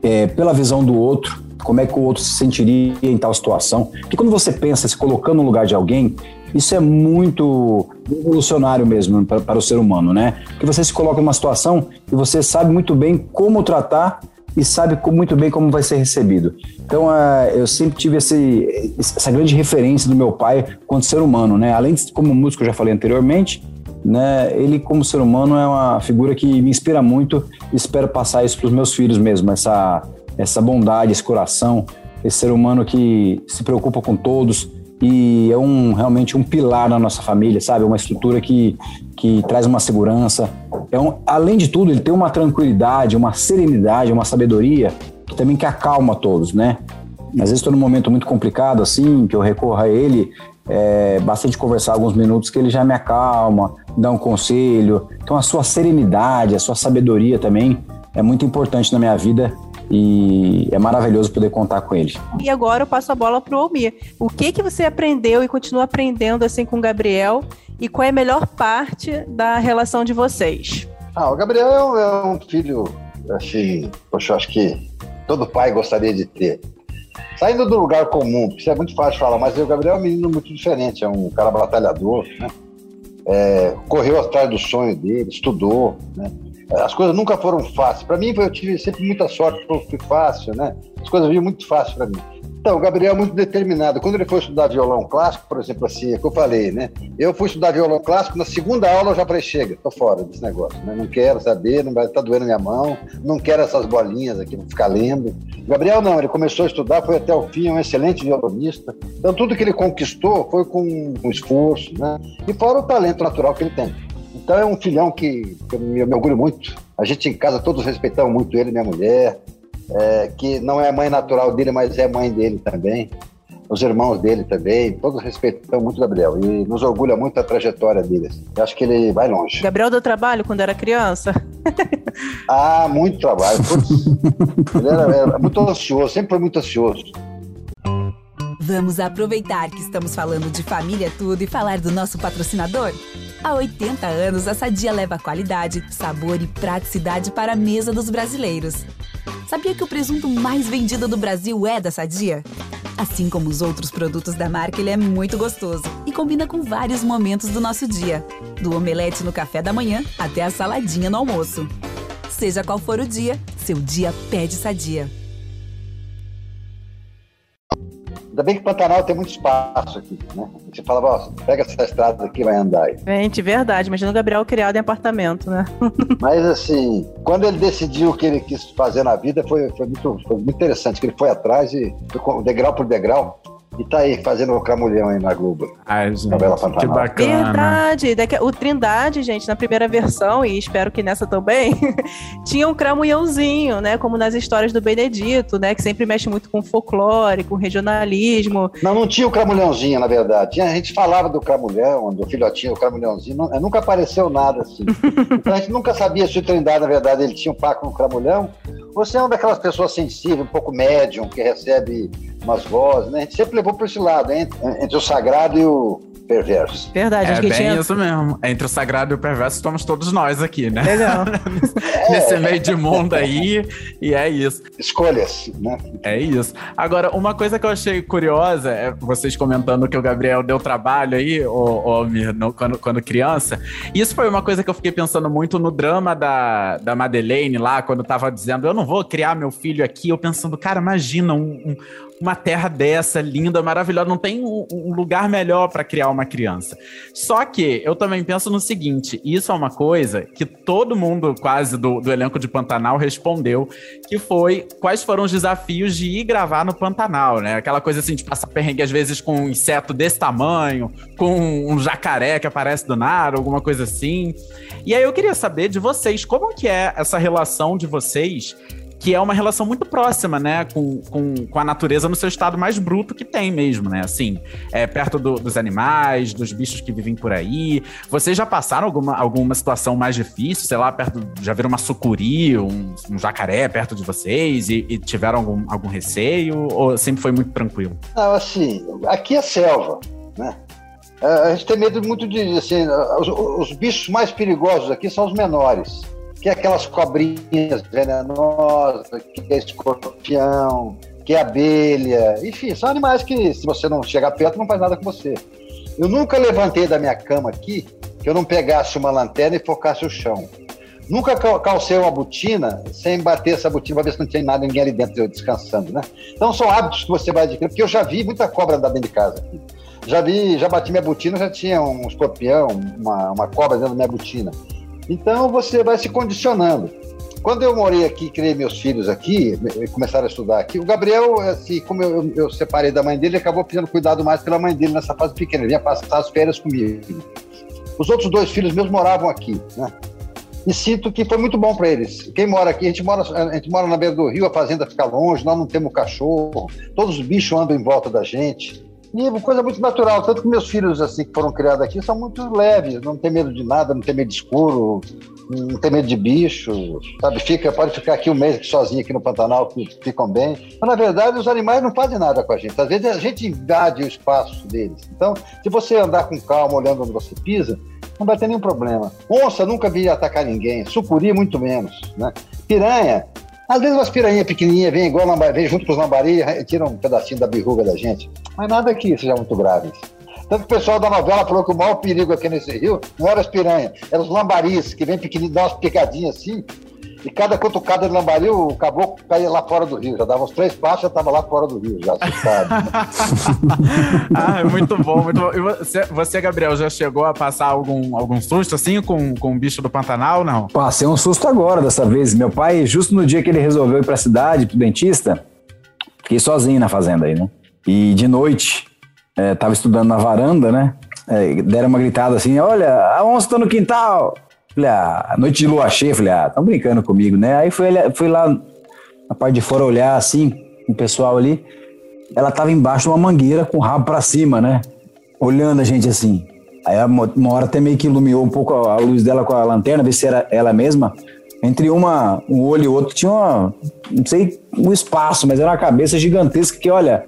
Speaker 8: é, pela visão do outro, como é que o outro se sentiria em tal situação. Porque quando você pensa se colocando no lugar de alguém, isso é muito revolucionário mesmo para, para o ser humano, né? Que você se coloca numa situação e você sabe muito bem como tratar e sabe muito bem como vai ser recebido. Então, uh, eu sempre tive esse, essa grande referência do meu pai quanto ser humano, né? Além de como músico, eu já falei anteriormente, né? Ele como ser humano é uma figura que me inspira muito e espero passar isso para os meus filhos mesmo, essa essa bondade, esse coração, esse ser humano que se preocupa com todos, e é um realmente um pilar na nossa família, sabe? Uma estrutura que, que traz uma segurança. É um, além de tudo, ele tem uma tranquilidade, uma serenidade, uma sabedoria que também que acalma todos, né? Às vezes estou num momento muito complicado assim, que eu recorro a ele, é, bastante conversar alguns minutos que ele já me acalma, dá um conselho. Então a sua serenidade, a sua sabedoria também é muito importante na minha vida e é maravilhoso poder contar com ele.
Speaker 3: E agora eu passo a bola para o Almir. O que que você aprendeu e continua aprendendo assim com o Gabriel e qual é a melhor parte da relação de vocês?
Speaker 7: Ah, o Gabriel é um filho, assim, poxa, acho que todo pai gostaria de ter. Saindo do lugar comum, porque isso é muito fácil falar, mas o Gabriel é um menino muito diferente, é um cara batalhador, né? É, correu atrás do sonho dele, estudou, né? As coisas nunca foram fáceis. Para mim, eu tive sempre muita sorte, foi fácil, né? As coisas vinham muito fácil para mim. Então, o Gabriel é muito determinado. Quando ele foi estudar violão clássico, por exemplo, assim, é que eu falei, né? Eu fui estudar violão clássico, na segunda aula eu já falei, chega, tô fora desse negócio, né? Não quero saber, não vai tá doendo minha mão, não quero essas bolinhas aqui, vou ficar lendo. O Gabriel não, ele começou a estudar, foi até o fim, é um excelente violonista. Então, tudo que ele conquistou foi com, com esforço, né? E fora o talento natural que ele tem. Então, é um filhão que, que eu me, me orgulho muito. A gente em casa todos respeitamos muito ele, minha mulher, é, que não é mãe natural dele, mas é mãe dele também. Os irmãos dele também, todos respeitam muito o Gabriel e nos orgulha muito a trajetória dele. Eu acho que ele vai longe.
Speaker 3: Gabriel deu trabalho quando era criança?
Speaker 7: ah, muito trabalho. ele era, era muito ansioso, sempre foi muito ansioso.
Speaker 1: Vamos aproveitar que estamos falando de família tudo e falar do nosso patrocinador? Há 80 anos, a Sadia leva qualidade, sabor e praticidade para a mesa dos brasileiros. Sabia que o presunto mais vendido do Brasil é da Sadia? Assim como os outros produtos da marca, ele é muito gostoso e combina com vários momentos do nosso dia, do omelete no café da manhã até a saladinha no almoço. Seja qual for o dia, seu dia pede Sadia.
Speaker 7: Ainda bem que Pantanal tem muito espaço aqui, né? Você fala, ó, pega essa estrada aqui vai andar aí.
Speaker 3: Gente, verdade. Imagina o Gabriel criado em apartamento, né?
Speaker 7: Mas assim, quando ele decidiu o que ele quis fazer na vida, foi, foi, muito, foi muito interessante, que ele foi atrás e degrau por degrau. E tá aí, fazendo o Camulhão aí na Globo.
Speaker 2: Ai, gente, que bacana.
Speaker 3: Verdade. O Trindade, gente, na primeira versão, e espero que nessa também, tinha um cramulhãozinho, né? Como nas histórias do Benedito, né? Que sempre mexe muito com folclore, com regionalismo.
Speaker 7: Não, não tinha o cramulhãozinho, na verdade. Tinha, a gente falava do cramulhão, do filhotinho, o cramulhãozinho. Não, nunca apareceu nada assim. então a gente nunca sabia se o Trindade, na verdade, ele tinha um pacto com o cramulhão. Você é uma daquelas pessoas sensíveis, um pouco médium, que recebe umas vozes, né? A gente sempre levou para esse lado, entre, entre o sagrado e o, perverso.
Speaker 3: Verdade,
Speaker 2: é
Speaker 3: bem
Speaker 2: tinha... isso mesmo. Entre o sagrado e o perverso estamos todos nós aqui, né?
Speaker 3: Legal.
Speaker 2: Nesse é. meio de mundo aí, e é isso.
Speaker 7: Escolhas, né?
Speaker 2: É isso. Agora, uma coisa que eu achei curiosa é vocês comentando que o Gabriel deu trabalho aí, o, o, quando, quando criança. Isso foi uma coisa que eu fiquei pensando muito no drama da, da Madeleine lá, quando tava dizendo, eu não vou criar meu filho aqui. Eu pensando, cara, imagina um, um uma terra dessa, linda, maravilhosa. Não tem um, um lugar melhor para criar uma criança. Só que eu também penso no seguinte: isso é uma coisa que todo mundo, quase do, do elenco de Pantanal, respondeu, que foi quais foram os desafios de ir gravar no Pantanal, né? Aquela coisa assim de passar perrengue às vezes com um inseto desse tamanho, com um jacaré que aparece do nada, alguma coisa assim. E aí eu queria saber de vocês, como que é essa relação de vocês que é uma relação muito próxima, né, com, com, com a natureza no seu estado mais bruto que tem mesmo, né, assim, é, perto do, dos animais, dos bichos que vivem por aí. Vocês já passaram alguma, alguma situação mais difícil, sei lá, perto, já viram uma sucuri, um, um jacaré perto de vocês e, e, tiveram algum, algum receio? Ou sempre foi muito tranquilo?
Speaker 7: Não, assim, aqui é selva, né, é, a gente tem medo muito de, assim, os, os bichos mais perigosos aqui são os menores que é aquelas cobrinhas venenosas, que é escorpião, que é abelha, enfim, são animais que se você não chegar perto não faz nada com você. Eu nunca levantei da minha cama aqui que eu não pegasse uma lanterna e focasse o chão. Nunca calcei uma botina sem bater essa botina para ver se não tinha nada, ninguém ali dentro descansando, né? Então são hábitos que você vai adquirir, porque eu já vi muita cobra andar dentro de casa aqui. Já vi, já bati minha botina, já tinha um escorpião, uma, uma cobra dentro da minha botina. Então você vai se condicionando. Quando eu morei aqui, criei meus filhos aqui, começaram a estudar aqui, o Gabriel, assim, como eu, eu separei da mãe dele, ele acabou precisando cuidado mais pela mãe dele nessa fase pequena, ele ia passar as férias comigo. Os outros dois filhos meus moravam aqui, né? E sinto que foi muito bom para eles. Quem mora aqui, a gente mora, a gente mora na beira do rio, a fazenda fica longe, nós não temos cachorro, todos os bichos andam em volta da gente. E coisa muito natural, tanto que meus filhos assim que foram criados aqui são muito leves, não tem medo de nada, não tem medo de escuro, não tem medo de bicho, sabe? Fica, pode ficar aqui um mês sozinho aqui no Pantanal, que ficam bem. Mas na verdade os animais não fazem nada com a gente. Às vezes a gente invade o espaço deles. Então, se você andar com calma, olhando onde você pisa, não vai ter nenhum problema. Onça nunca vi atacar ninguém, sucuri muito menos, né? Piranha, Às vezes umas piranhas pequenininhas vêm igual lambari, vem junto com os lambari e tiram um pedacinho da berruga da gente. Mas nada que seja muito grave. Tanto o pessoal da novela falou que o maior perigo aqui nesse rio não era as piranhas, eram os lambaris, que vem pequenininho, dá umas picadinhas assim, e cada cutucada de lambari, o caboclo caía lá fora do rio. Já dava uns três passos, já estava lá fora do rio, já assustado.
Speaker 2: ah, muito bom, muito bom. E você, você, Gabriel, já chegou a passar algum, algum susto assim com, com o bicho do Pantanal, não?
Speaker 8: Passei um susto agora dessa vez. Meu pai, justo no dia que ele resolveu ir pra cidade, pro dentista, fiquei sozinho na fazenda aí, né? E de noite, é, tava estudando na varanda, né? É, deram uma gritada assim: olha, a onça tá no quintal. Falei, ah, noite de lua cheia, falei, ah, estão brincando comigo, né? Aí fui, fui lá na parte de fora olhar assim, o pessoal ali. Ela tava embaixo de uma mangueira com o rabo para cima, né? Olhando a gente assim. Aí uma hora até meio que iluminou um pouco a luz dela com a lanterna, ver se era ela mesma. Entre uma, um olho e outro tinha uma, não sei, um espaço, mas era uma cabeça gigantesca que, olha,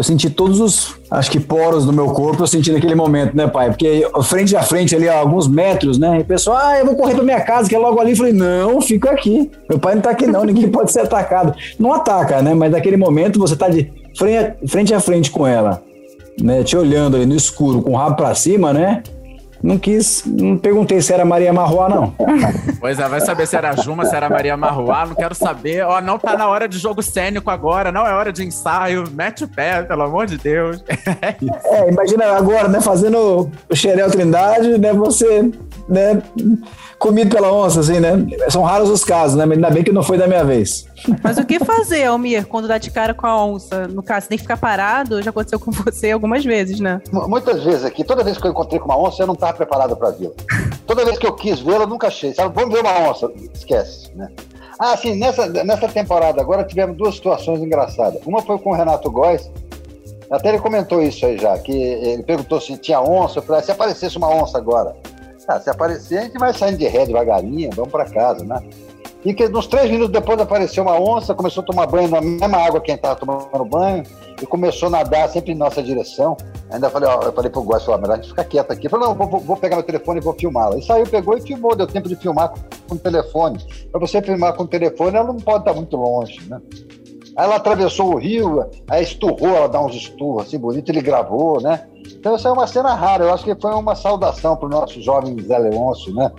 Speaker 8: eu senti todos os, acho que poros do meu corpo, eu senti naquele momento, né, pai? Porque frente a frente ali, alguns metros, né? E o pessoal, ah, eu vou correr pra minha casa, que é logo ali. Eu falei, não, fica aqui. Meu pai não tá aqui não, ninguém pode ser atacado. Não ataca, né? Mas naquele momento você tá de frente a frente com ela, né? Te olhando ali no escuro, com o rabo pra cima, né? Não quis, não perguntei se era Maria Marroá, não.
Speaker 2: Pois é, vai saber se era Juma, se era Maria Marroá, não quero saber. Ó, não tá na hora de jogo cênico agora, não é hora de ensaio. Mete o pé, pelo amor de Deus.
Speaker 8: É, é imagina agora, né, fazendo o Xerel Trindade, né, você, né, comido pela onça, assim, né? São raros os casos, né? Mas ainda bem que não foi da minha vez.
Speaker 3: Mas o que fazer, Almir, quando dá de cara com a onça? No caso, você tem que ficar parado? Já aconteceu com você algumas vezes, né?
Speaker 7: Muitas vezes aqui, toda vez que eu encontrei com uma onça, eu não estava preparado para vê-la. Toda vez que eu quis vê-la, eu nunca achei. Sabe, vamos ver uma onça. Esquece, né? Ah, sim, nessa, nessa temporada agora tivemos duas situações engraçadas. Uma foi com o Renato Góes, até ele comentou isso aí já, que ele perguntou se tinha onça. Eu falei, ah, se aparecesse uma onça agora, ah, se aparecer, a gente vai saindo de ré devagarinho, vamos para casa, né? E que nos três minutos depois apareceu uma onça, começou a tomar banho na mesma água que a gente estava tomando banho, e começou a nadar sempre em nossa direção. Ainda falei, ó, eu falei pro Góis, ó, melhor a gente ficar quieto aqui. Falei, não, vou, vou pegar meu telefone e vou filmá-la. E saiu, pegou e filmou, deu tempo de filmar com o telefone. Para você filmar com o telefone, ela não pode estar muito longe, né? Aí ela atravessou o rio, aí esturrou, ela dá uns esturros assim bonito, ele gravou, né? Então essa é uma cena rara, eu acho que foi uma saudação para o nosso jovem Zé Leôncio, né?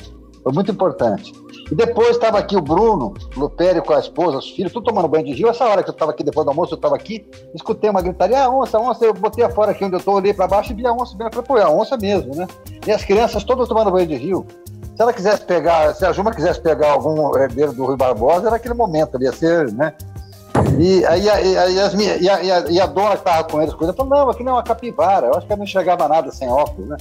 Speaker 7: Foi muito importante. E depois estava aqui o Bruno, Lupério com a esposa, os filhos, tudo tomando banho de rio. Essa hora que eu estava aqui depois do almoço, eu estava aqui, escutei uma gritaria, ah, onça, onça. Eu botei a fora aqui onde eu estou, olhei para baixo e vi a onça. Eu falei, pô, é a onça mesmo, né? E as crianças todas tomando banho de rio. Se ela quisesse pegar, se a Juma quisesse pegar algum herdeiro do Rui Barbosa, era aquele momento, ia ser, né? E aí a, e a, a, a, a dona que estava com eles, coisa, falou, não, aquilo é uma capivara. Eu acho que ela não enxergava nada sem óculos, né?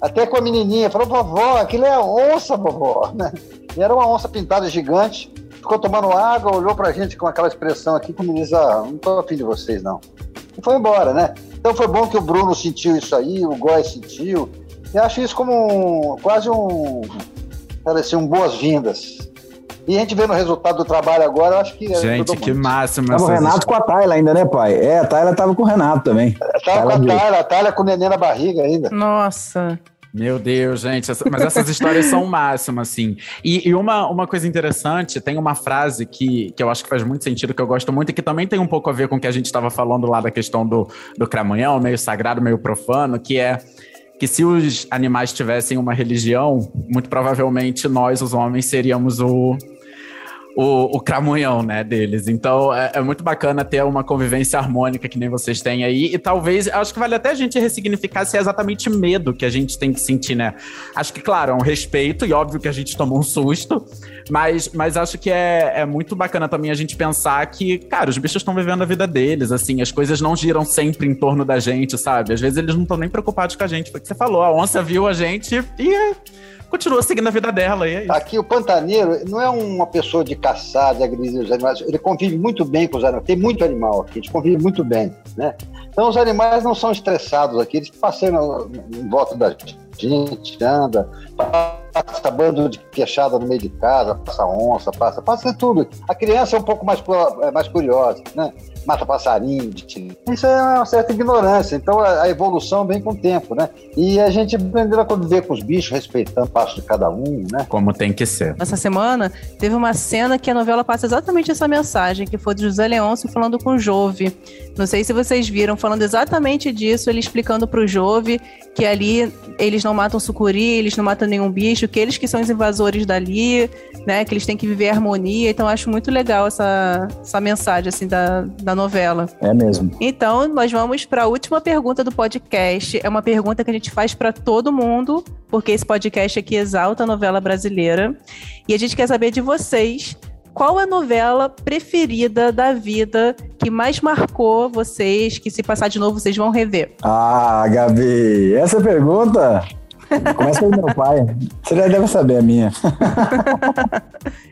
Speaker 7: Até com a menininha, falou, vovó, aquilo é onça, vovó, né? E era uma onça pintada gigante, ficou tomando água, olhou pra gente com aquela expressão aqui, como diz, ah, não tô afim de vocês, não. E foi embora, né? Então foi bom que o Bruno sentiu isso aí, o Góis sentiu, e acho isso como um, quase um, assim, um boas-vindas e a gente vendo o resultado do trabalho agora, eu acho que.
Speaker 2: Gente, que máximo.
Speaker 8: Tava o Renato com a Tayla ainda, né, pai? É, a Tayla tava com o Renato também.
Speaker 7: Tava com a Tayla, a Tayla com o neném na barriga ainda.
Speaker 3: Nossa.
Speaker 2: Meu Deus, gente, mas essas histórias são o máximo, assim. E, e, uma, uma coisa interessante, tem uma frase que, que eu acho que faz muito sentido, que eu gosto muito, e que também tem um pouco a ver com o que a gente estava falando lá da questão do, do cramunhão, meio sagrado, meio profano, que é que se os animais tivessem uma religião, muito provavelmente nós, os homens, seríamos o, o, o cramunhão, né, deles. Então é, é, muito bacana ter uma convivência harmônica que nem vocês têm aí. E talvez, acho que vale até a gente ressignificar se é exatamente medo que a gente tem que sentir, né? Acho que, claro, é um respeito, e óbvio que a gente tomou um susto, mas, mas acho que é, é muito bacana também a gente pensar que, cara, os bichos estão vivendo a vida deles, assim, as coisas não giram sempre em torno da gente, sabe? Às vezes eles não estão nem preocupados com a gente. Foi o que você falou, a onça viu a gente e continua seguindo a vida dela. E é isso.
Speaker 7: Aqui o pantaneiro não é uma pessoa de caçar, de agredir os animais, ele convive muito bem com os animais. Tem muito animal aqui, a gente convive muito bem, né? Então os animais não são estressados aqui, eles passeiam em volta da gente, anda, passa bando de queixada no meio de casa, passa onça, passa, passa tudo. A criança é um pouco mais, é mais curiosa, né? Mata passarinho, isso é uma certa ignorância. Então a, evolução vem com o tempo, né? E a gente aprendeu a conviver com os bichos, respeitando o passo de cada um, né?
Speaker 2: Como tem que ser.
Speaker 3: Essa semana teve uma cena que a novela passa exatamente essa mensagem, que foi de José Leôncio falando com o Jove. Não sei se vocês viram, falando exatamente disso, ele explicando pro Jove que ali eles não matam sucuri, eles não matam nenhum bicho, que eles que são os invasores dali, né? Que eles têm que viver harmonia. Então, acho muito legal essa, essa mensagem, assim, da, da novela.
Speaker 8: É mesmo.
Speaker 3: Então, nós vamos para a última pergunta do podcast. É uma pergunta que a gente faz para todo mundo, porque esse podcast aqui exalta a novela brasileira. E a gente quer saber de vocês qual a novela preferida da vida que mais marcou vocês, que se passar de novo vocês vão rever?
Speaker 8: Ah, Gabi, essa pergunta Começa pelo meu pai. Você já deve saber a minha.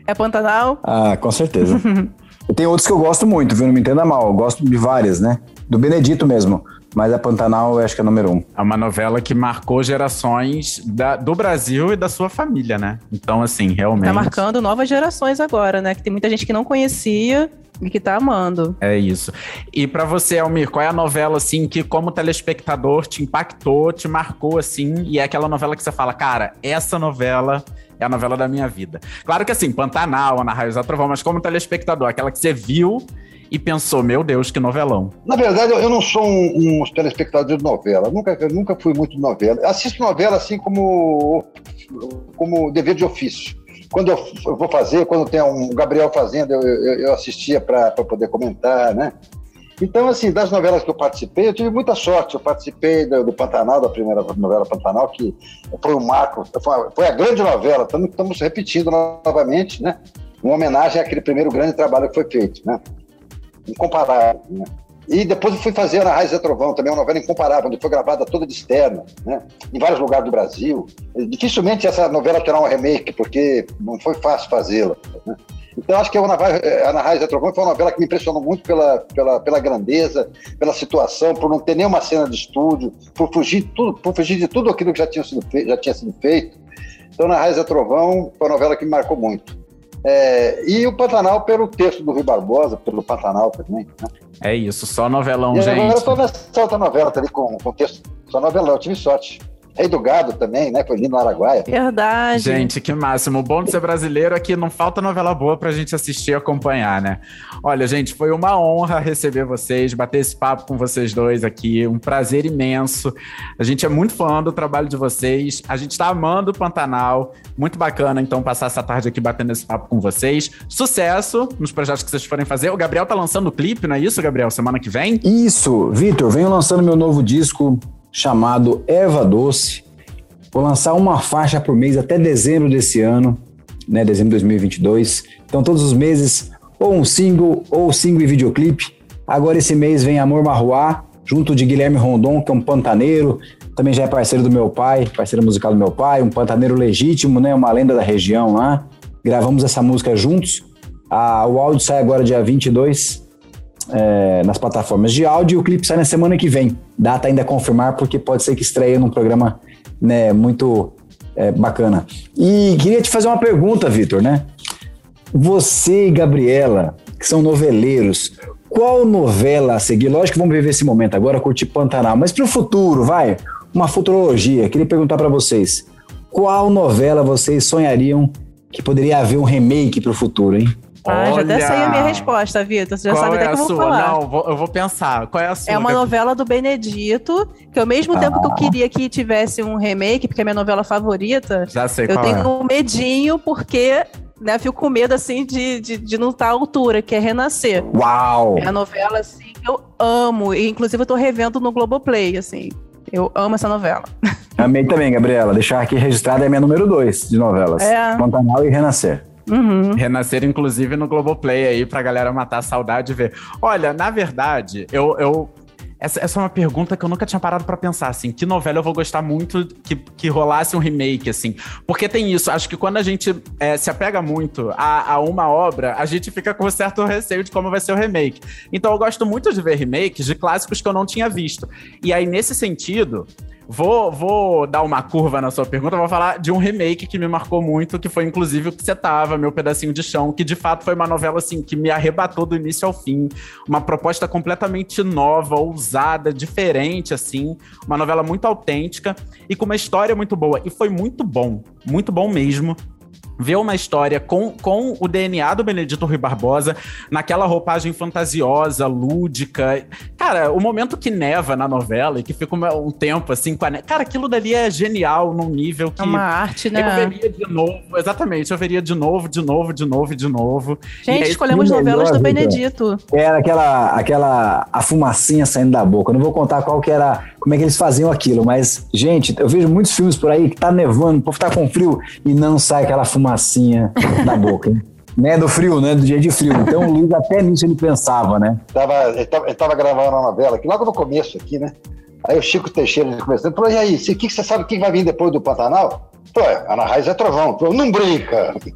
Speaker 3: é Pantanal?
Speaker 8: Ah, com certeza. Tenho outros que eu gosto muito, viu? Não me entenda mal. Eu gosto de várias, né? Do Benedito mesmo. Mas a Pantanal eu acho que é número um.
Speaker 2: É uma novela que marcou gerações da, do Brasil e da sua família, né? Então, assim, realmente. Tá
Speaker 3: marcando novas gerações agora, né? Que tem muita gente que não conhecia e que tá amando.
Speaker 2: É isso. E para você, Almir, qual é a novela, assim, que como telespectador te impactou, te marcou, assim, e é aquela novela que você fala, cara, essa novela é a novela da minha vida. Claro que assim, Pantanal, Ana Raios da Trovão, mas como telespectador, aquela que você viu e pensou, meu Deus, que novelão.
Speaker 7: Na verdade, eu não sou um, um telespectador de novela. Nunca, nunca fui muito de novela. Assisto novela assim como, como dever de ofício. Quando eu, vou fazer, quando tem um Gabriel fazendo, eu, eu, eu assistia para poder comentar, né? Então, assim, das novelas que eu participei, eu tive muita sorte. Eu participei do, do Pantanal, da primeira novela Pantanal, que foi um marco, foi, foi a grande novela. Estamos, estamos repetindo novamente, né? Uma homenagem àquele primeiro grande trabalho que foi feito, né? Incomparável. Né? E depois eu fui fazer na Raiz e Trovão, também uma novela incomparável, onde foi gravada toda de externa, né? em vários lugares do Brasil. Dificilmente essa novela terá um remake, porque não foi fácil fazê-la. Né? Então, acho que Ana Raiz e Trovão foi uma novela que me impressionou muito pela, pela, pela grandeza, pela situação, por não ter nenhuma cena de estúdio, por fugir, tudo, por fugir de tudo aquilo que já tinha sido, já tinha sido feito. Então, Ana Raiz e Trovão foi uma novela que me marcou muito. É, e o Pantanal pelo texto do Rui Barbosa, pelo Pantanal também. Né?
Speaker 2: É isso, só novelão,
Speaker 7: e
Speaker 2: gente.
Speaker 7: Agora eu tô nessa outra novela também com, com texto, só novelão, eu tive sorte. Rei do Gado também, né? Foi lindo no Araguaia.
Speaker 3: Verdade.
Speaker 2: Gente, que máximo. O bom de ser brasileiro é que não falta novela boa pra gente assistir e acompanhar, né? Olha, gente, foi uma honra receber vocês, bater esse papo com vocês dois aqui. Um prazer imenso. A gente é muito fã do trabalho de vocês. A gente tá amando o Pantanal. Muito bacana, então, passar essa tarde aqui batendo esse papo com vocês. Sucesso nos projetos que vocês forem fazer. O Gabriel tá lançando o clipe, não é isso, Gabriel? Semana que vem?
Speaker 8: Isso, Vitor. Venho lançando meu novo disco chamado Eva Doce. Vou lançar uma faixa por mês até dezembro desse ano, né, dezembro de 2022. Então todos os meses ou um single ou single e videoclipe. Agora esse mês vem Amor Marruá, junto de Guilherme Rondon, que é um pantaneiro, também já é parceiro do meu pai, parceiro musical do meu pai, um pantaneiro legítimo, né, uma lenda da região lá. Gravamos essa música juntos. Ah, o áudio sai agora dia 22 é, nas plataformas de áudio o clipe sai na semana que vem. Data ainda a confirmar, porque pode ser que estreie num programa né, muito é, bacana. E queria te fazer uma pergunta, Vitor, né? Você e Gabriela, que são noveleiros, qual novela a seguir? Lógico que vamos viver esse momento agora, curtir Pantanal, mas para o futuro, vai, uma futurologia. Queria perguntar para vocês, qual novela vocês sonhariam que poderia haver um remake para o futuro, hein?
Speaker 3: Ah, já até sei a minha resposta, Vitor. Você já sabe é até que eu vou
Speaker 2: sua?
Speaker 3: falar.
Speaker 2: Não, vou, eu vou pensar. Qual é a sua?
Speaker 3: É uma novela do Benedito, que ao mesmo ah. tempo que eu queria que tivesse um remake, porque é minha novela favorita,
Speaker 2: já sei
Speaker 3: eu tenho
Speaker 2: é.
Speaker 3: um medinho, porque né, eu fico com medo, assim, de, de, de não estar à altura, que é Renascer.
Speaker 8: Uau!
Speaker 3: É a novela, assim, que eu amo. E, inclusive, eu tô revendo no Globoplay, assim. Eu amo essa novela.
Speaker 8: Amei também, Gabriela. Deixar aqui registrada é minha número dois de novelas. É. Pantanal e Renascer.
Speaker 2: Uhum. Renascer, inclusive, no Globoplay aí, pra galera matar a saudade e ver. Olha, na verdade, eu, eu essa, essa é uma pergunta que eu nunca tinha parado para pensar, assim, que novela eu vou gostar muito que, que rolasse um remake, assim. Porque tem isso, acho que quando a gente é, se apega muito a, a, uma obra, a gente fica com certo receio de como vai ser o remake. Então eu gosto muito de ver remakes de clássicos que eu não tinha visto. E aí, nesse sentido, Vou, vou dar uma curva na sua pergunta, vou falar de um remake que me marcou muito, que foi inclusive o que você tava, Meu Pedacinho de Chão, que de fato foi uma novela assim que me arrebatou do início ao fim. Uma proposta completamente nova, ousada, diferente, assim. Uma novela muito autêntica e com uma história muito boa. E foi muito bom, muito bom mesmo ver uma história com, com o DNA do Benedito Rui Barbosa, naquela roupagem fantasiosa, lúdica. Cara, o momento que neva na novela e que fica um, um tempo assim com a neve. Cara, aquilo dali é genial num nível que.
Speaker 3: É uma arte, né?
Speaker 2: Eu veria de novo, exatamente, eu veria de novo, de novo, de novo, de novo.
Speaker 3: Gente,
Speaker 2: aí,
Speaker 3: escolhemos novelas do Benedito.
Speaker 8: Era aquela, aquela a fumacinha saindo da boca. Eu não vou contar qual que era, como é que eles faziam aquilo, mas, gente, eu vejo muitos filmes por aí que tá nevando, o povo tá com frio e não sai aquela fumacinha da boca. hein? né, do frio, né? Do dia de frio. Então o Luiz até nisso ele pensava, né?
Speaker 7: Tava, ele, tava, ele tava gravando uma novela aqui, logo no começo aqui, né? Aí o Chico Teixeira ele começou, falou, e aí, o que, que você sabe o que vai vir depois do Pantanal? É, Ana Raiz é trovão. Falou, não brinca.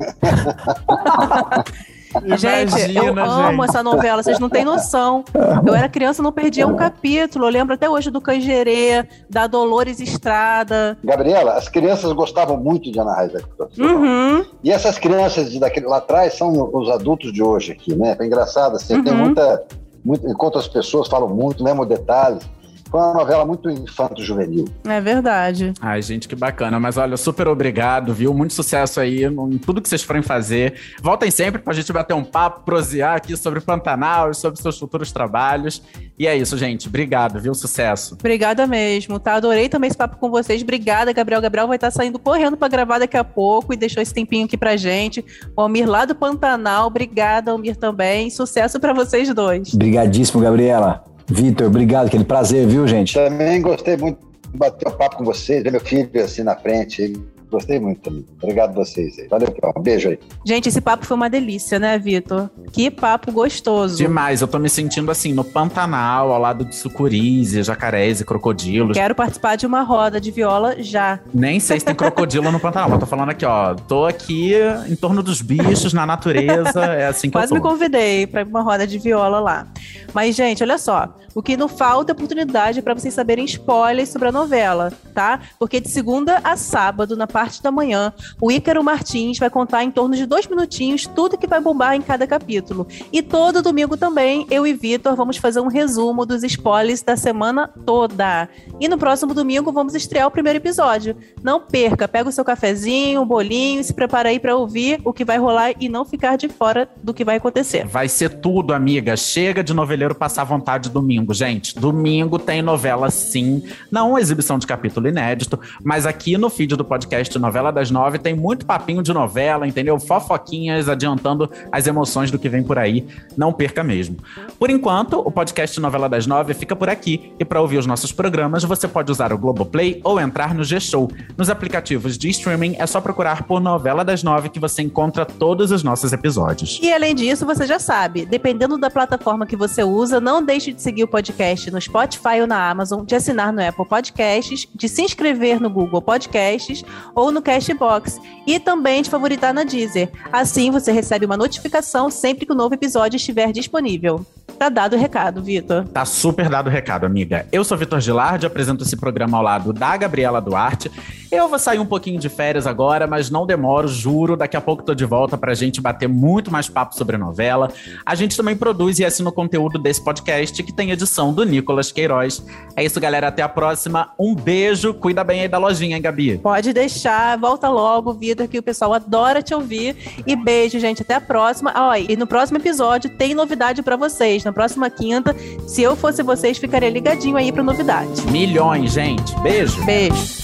Speaker 3: gente, eu
Speaker 2: Imagina,
Speaker 3: amo
Speaker 2: gente.
Speaker 3: essa novela, vocês não têm noção. Eu era criança, não perdia um capítulo. Eu lembro até hoje do Cangerê, da Dolores Estrada.
Speaker 7: Gabriela, as crianças gostavam muito de Ana Raiz. é
Speaker 3: Uhum.
Speaker 7: E essas crianças de daquele, lá atrás são os adultos de hoje aqui, né? É engraçado, assim, tem
Speaker 3: Uhum.
Speaker 7: muita, muito, enquanto as pessoas falam muito, lembram detalhes. Foi uma novela muito infanto-juvenil.
Speaker 3: É verdade.
Speaker 2: Ai, gente, que bacana. Mas olha, super obrigado, viu? Muito sucesso aí em tudo que vocês forem fazer. Voltem sempre pra gente bater um papo, prosear aqui sobre Pantanal e sobre seus futuros trabalhos. E é isso, gente. Obrigado, viu? Sucesso.
Speaker 3: Obrigada mesmo, tá? Adorei também esse papo com vocês. Obrigada, Gabriel. Gabriel vai estar saindo correndo para gravar daqui a pouco e deixou esse tempinho aqui pra gente. O Almir lá do Pantanal. Obrigada, Almir também. Sucesso para vocês dois.
Speaker 8: Obrigadíssimo, Gabriela. Vitor, obrigado, aquele prazer, viu, gente?
Speaker 7: Também gostei muito de bater um papo com vocês, ver meu filho assim na frente. Gostei muito também. Obrigado a vocês aí. Valeu, Paulo. Um beijo aí.
Speaker 3: Gente, esse papo foi uma delícia, né, Vitor? Que papo gostoso.
Speaker 2: Demais. Eu tô me sentindo assim, no Pantanal, ao lado de sucuris, e jacarés e crocodilos.
Speaker 3: Quero participar de uma roda de viola já.
Speaker 2: Nem sei se tem crocodilo no Pantanal. mas tô falando aqui, ó. Tô aqui em torno dos bichos, na natureza. É assim que
Speaker 3: Quase
Speaker 2: eu
Speaker 3: me
Speaker 2: tô.
Speaker 3: convidei para uma roda de viola lá. Mas, gente, olha só. O que não falta é oportunidade para vocês saberem spoilers sobre a novela, tá? Porque de segunda a sábado, na parte da manhã, o Ícaro Martins vai contar em torno de dois minutinhos tudo que vai bombar em cada capítulo. E todo domingo também, eu e Vitor vamos fazer um resumo dos spoilers da semana toda. E no próximo domingo vamos estrear o primeiro episódio. Não perca, pega o seu cafezinho, um bolinho se prepara aí para ouvir o que vai rolar e não ficar de fora do que vai acontecer.
Speaker 2: Vai ser tudo, amiga. Chega de noveleiro passar vontade domingo, gente. Domingo tem novela sim. Não exibição de capítulo inédito, mas aqui no feed do podcast Novela das Nove tem muito papinho de novela, entendeu? Fofoquinhas adiantando as emoções do que vem por aí. Não perca mesmo. Por enquanto, o podcast Novela das Nove fica por aqui. E para ouvir os nossos programas, você pode usar o Globoplay ou entrar no G-Show. Nos aplicativos de streaming, é só procurar por Novela das Nove que você encontra todos os nossos episódios.
Speaker 3: E além disso, você já sabe, dependendo da plataforma que você usa, não deixe de seguir o podcast no Spotify ou na Amazon, de assinar no Apple Podcasts, de se inscrever no Google Podcasts ou no Cashbox e também de favoritar na Deezer. Assim você recebe uma notificação sempre que o novo episódio estiver disponível. Tá dado o recado, Vitor.
Speaker 2: Tá super dado o recado, amiga. Eu sou Vitor Gilardi, apresento esse programa ao lado da Gabriela Duarte. Eu vou sair um pouquinho de férias agora, mas não demoro, juro. Daqui a pouco tô de volta pra gente bater muito mais papo sobre a novela. A gente também produz e assina o conteúdo desse podcast, que tem edição do Nicolas Queiroz. É isso, galera. Até a próxima. Um beijo. Cuida bem aí da lojinha, hein, Gabi?
Speaker 3: Pode deixar, volta logo, Vitor, que o pessoal adora te ouvir. E beijo, gente, até a próxima. Ah, e no próximo episódio tem novidade pra vocês vocês. Na próxima quinta, se eu fosse vocês, ficaria ligadinho aí para novidade.
Speaker 2: Milhões, gente. Beijo.
Speaker 3: Beijo.